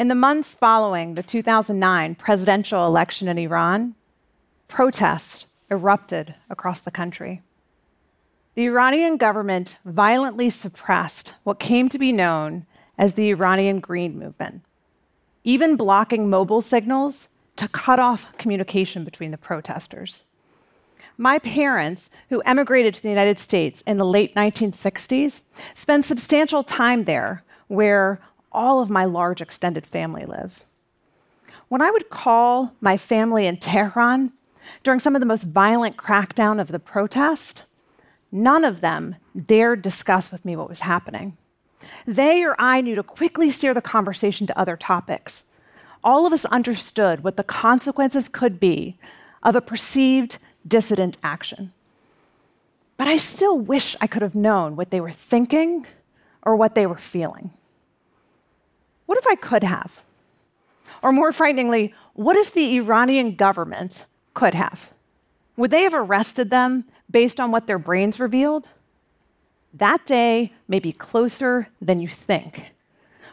In the months following the 2009 presidential election in Iran, protests erupted across the country. The Iranian government violently suppressed what came to be known as the Iranian Green Movement, even blocking mobile signals to cut off communication between the protesters. My parents, who emigrated to the United States in the late 1960s, spent substantial time there where all of my large extended family live. When I would call my family in Tehran during some of the most violent crackdown of the protest, None of them dared discuss with me what was happening. They or I knew to quickly steer the conversation to other topics. All of us understood what the consequences could be of a perceived dissident action. But I still wish I could have known what they were thinking or what they were feeling. What if I could have? Or more frighteningly, what if the Iranian government could have? Would they have arrested them based on what their brains revealed, that day may be closer than you think.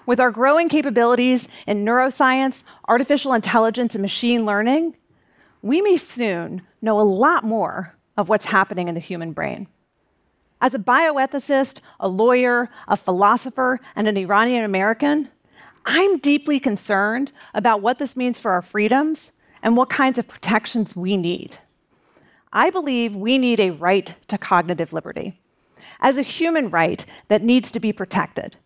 With our growing capabilities in neuroscience, artificial intelligence, and machine learning, we may soon know a lot more of what's happening in the human brain. As a bioethicist, a lawyer, a philosopher, and an Iranian American, I'm deeply concerned about what this means for our freedoms and what kinds of protections we need. I believe we need a right to cognitive liberty as a human right that needs to be protected.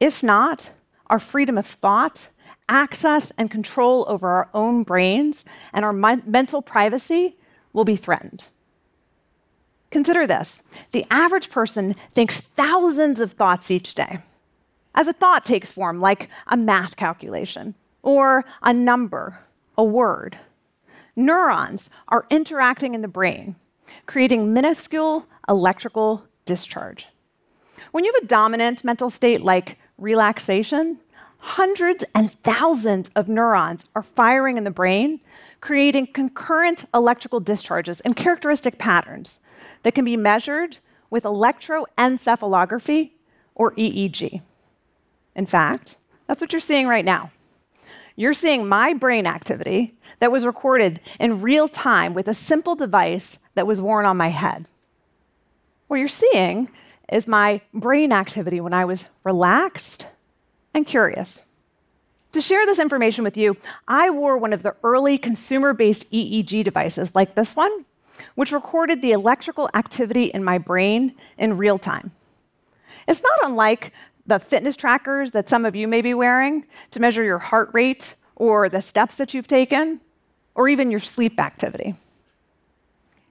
If not, our freedom of thought, access, and control over our own brains and our mental privacy will be threatened. Consider this the average person thinks thousands of thoughts each day. As a thought takes form, like a math calculation, or a number, a word, neurons are interacting in the brain, creating minuscule electrical discharge. When you have a dominant mental state like relaxation, hundreds and thousands of neurons are firing in the brain, creating concurrent electrical discharges in characteristic patterns that can be measured with electroencephalography or EEG. In fact, that's what you're seeing right now. You're seeing my brain activity that was recorded in real time with a simple device that was worn on my head. What you're seeing is my brain activity when I was relaxed and curious. To share this information with you, I wore one of the early consumer based EEG devices like this one, which recorded the electrical activity in my brain in real time. It's not unlike the fitness trackers that some of you may be wearing to measure your heart rate or the steps that you've taken or even your sleep activity.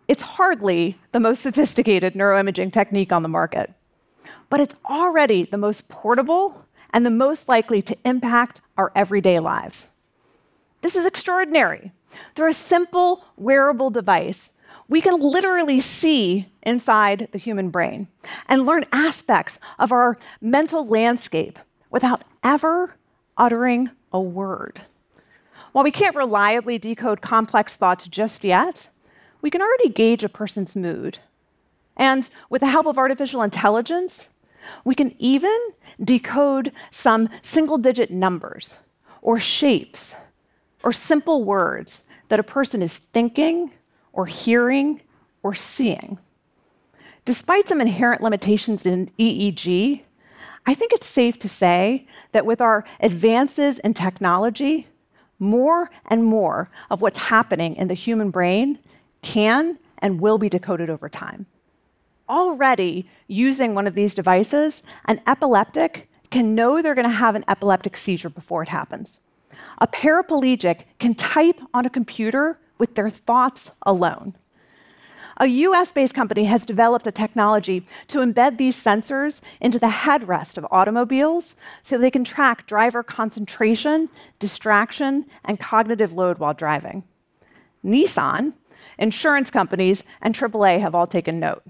It's hardly the most sophisticated neuroimaging technique on the market, but it's already the most portable and the most likely to impact our everyday lives. This is extraordinary. Through a simple wearable device, we can literally see inside the human brain and learn aspects of our mental landscape without ever uttering a word. While we can't reliably decode complex thoughts just yet, we can already gauge a person's mood. And with the help of artificial intelligence, we can even decode some single digit numbers or shapes or simple words that a person is thinking or hearing or seeing. Despite some inherent limitations in EEG, I think it's safe to say that with our advances in technology, more and more of what's happening in the human brain can and will be decoded over time. Already, using one of these devices, an epileptic can know they're going to have an epileptic seizure before it happens. A paraplegic can type on a computer with their thoughts alone. A US based company has developed a technology to embed these sensors into the headrest of automobiles so they can track driver concentration, distraction, and cognitive load while driving. Nissan, insurance companies, and AAA have all taken note.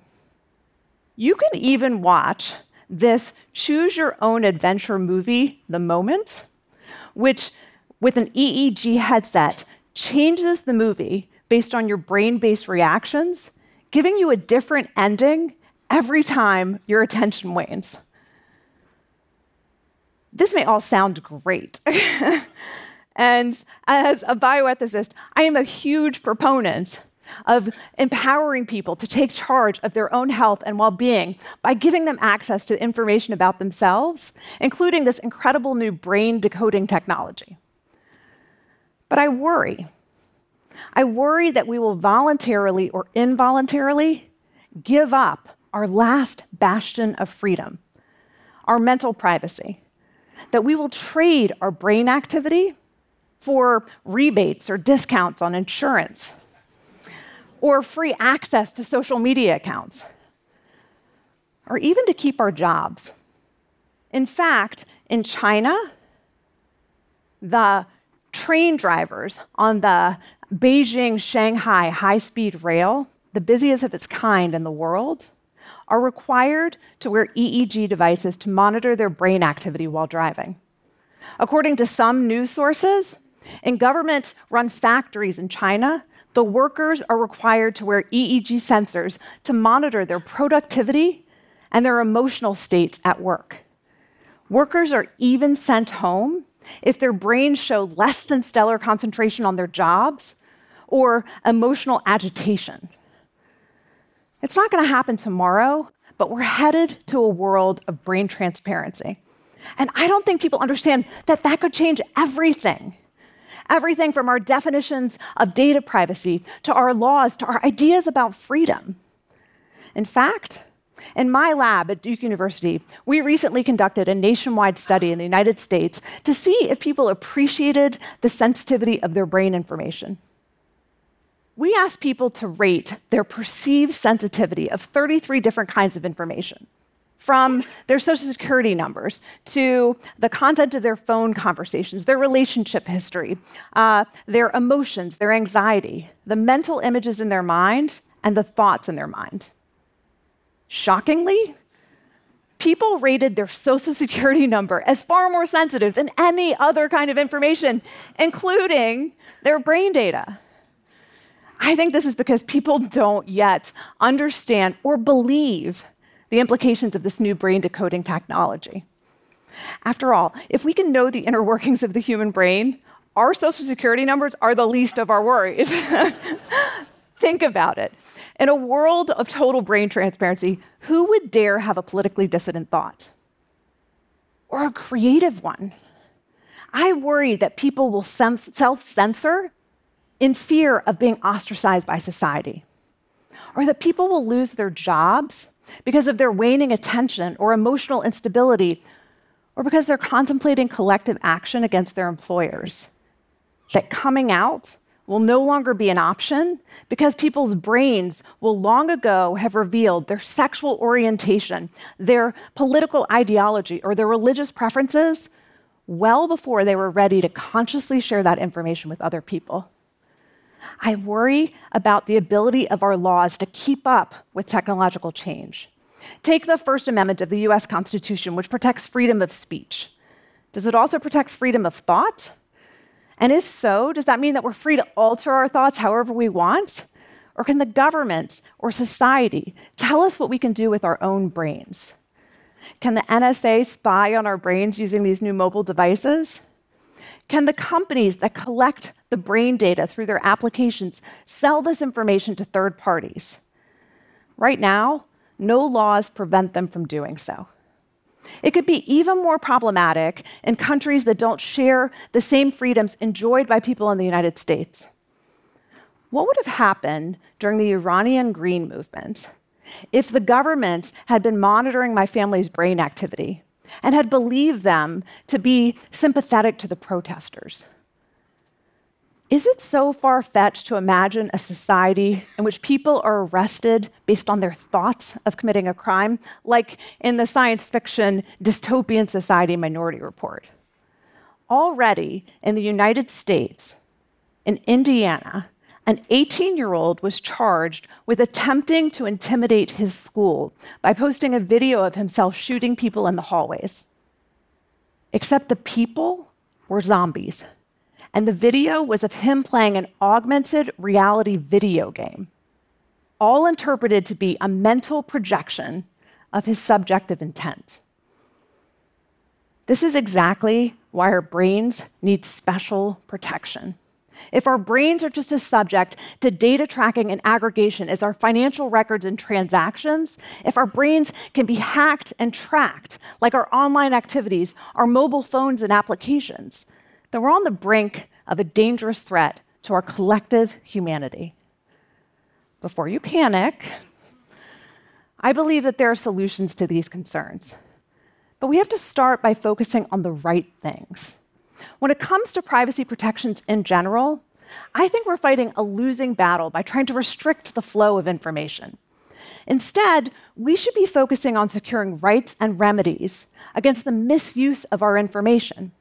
You can even watch this choose your own adventure movie, The Moment, which, with an EEG headset, changes the movie based on your brain based reactions, giving you a different ending every time your attention wanes. this may all sound great. and as a bioethicist, I am a huge proponent of empowering people to take charge of their own health and well being by giving them access to information about themselves, including this incredible new brain decoding technology. But I worry. I worry that we will voluntarily or involuntarily give up our last bastion of freedom, our mental privacy, that we will trade our brain activity for rebates or discounts on insurance or free access to social media accounts, or even to keep our jobs. In fact, in China, the train drivers on the Beijing Shanghai high speed rail, the busiest of its kind in the world, are required to wear EEG devices to monitor their brain activity while driving. According to some news sources, in government run factories in China, the workers are required to wear EEG sensors to monitor their productivity and their emotional states at work. Workers are even sent home if their brains show less than stellar concentration on their jobs or emotional agitation. It's not going to happen tomorrow, but we're headed to a world of brain transparency. And I don't think people understand that that could change everything. Everything from our definitions of data privacy to our laws to our ideas about freedom. In fact, in my lab at Duke University, we recently conducted a nationwide study in the United States to see if people appreciated the sensitivity of their brain information. We asked people to rate their perceived sensitivity of 33 different kinds of information from their social security numbers to the content of their phone conversations, their relationship history, uh, their emotions, their anxiety, the mental images in their mind, and the thoughts in their mind. Shockingly, people rated their social security number as far more sensitive than any other kind of information, including their brain data. I think this is because people don't yet understand or believe the implications of this new brain decoding technology. After all, if we can know the inner workings of the human brain, our social security numbers are the least of our worries. Think about it. In a world of total brain transparency, who would dare have a politically dissident thought? Or a creative one? I worry that people will self censor in fear of being ostracized by society, or that people will lose their jobs because of their waning attention or emotional instability, or because they're contemplating collective action against their employers. That coming out will no longer be an option because people's brains will long ago have revealed their sexual orientation, their political ideology, or their religious preferences well before they were ready to consciously share that information with other people. I worry about the ability of our laws to keep up with technological change. Take the First Amendment of the US Constitution, which protects freedom of speech. Does it also protect freedom of thought? And if so, does that mean that we're free to alter our thoughts however we want? Or can the government or society tell us what we can do with our own brains? Can the NSA spy on our brains using these new mobile devices? Can the companies that collect the brain data through their applications sell this information to third parties? Right now, no laws prevent them from doing so. It could be even more problematic in countries that don't share the same freedoms enjoyed by people in the United States. What would have happened during the Iranian Green Movement if the government had been monitoring my family's brain activity and had believed them to be sympathetic to the protesters. Is it so far fetched to imagine a society in which people are arrested based on their thoughts of committing a crime, like in the science fiction dystopian society Minority Report? Already in the United States, in Indiana, an 18 year old was charged with attempting to intimidate his school by posting a video of himself shooting people in the hallways. Except the people were zombies. And the video was of him playing an augmented reality video game, all interpreted to be a mental projection of his subjective intent. This is exactly why our brains need special protection. If our brains are just as subject to data tracking and aggregation as our financial records and transactions, if our brains can be hacked and tracked like our online activities, our mobile phones and applications, then we're on the brink of a dangerous threat to our collective humanity. Before you panic, I believe that there are solutions to these concerns. But we have to start by focusing on the right things. When it comes to privacy protections in general, I think we're fighting a losing battle by trying to restrict the flow of information. Instead, we should be focusing on securing rights and remedies against the misuse of our information.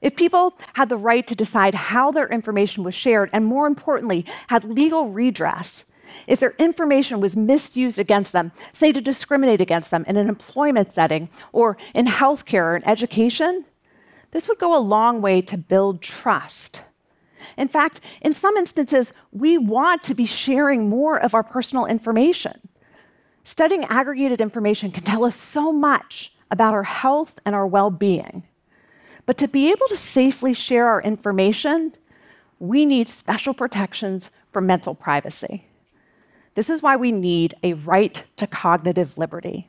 If people had the right to decide how their information was shared, and more importantly, had legal redress, if their information was misused against them, say to discriminate against them in an employment setting or in healthcare or in education, this would go a long way to build trust. In fact, in some instances, we want to be sharing more of our personal information. Studying aggregated information can tell us so much about our health and our well being. But to be able to safely share our information, we need special protections for mental privacy. This is why we need a right to cognitive liberty.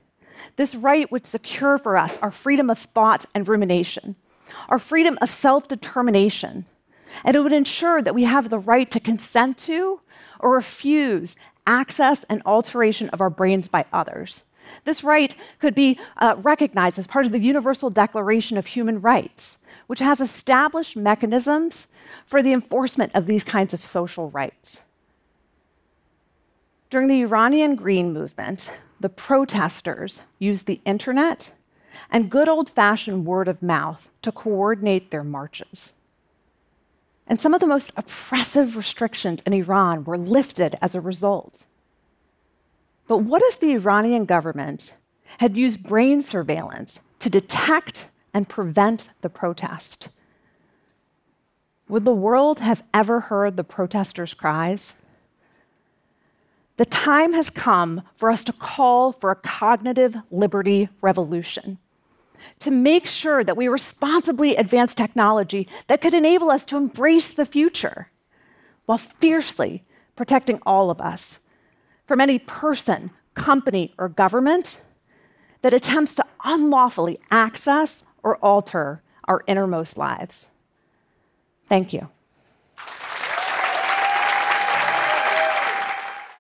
This right would secure for us our freedom of thought and rumination, our freedom of self determination, and it would ensure that we have the right to consent to or refuse access and alteration of our brains by others. This right could be uh, recognized as part of the Universal Declaration of Human Rights, which has established mechanisms for the enforcement of these kinds of social rights. During the Iranian Green Movement, the protesters used the internet and good old fashioned word of mouth to coordinate their marches. And some of the most oppressive restrictions in Iran were lifted as a result. But what if the Iranian government had used brain surveillance to detect and prevent the protest? Would the world have ever heard the protesters' cries? The time has come for us to call for a cognitive liberty revolution, to make sure that we responsibly advance technology that could enable us to embrace the future while fiercely protecting all of us from any person, company, or government that attempts to unlawfully access or alter our innermost lives. Thank you.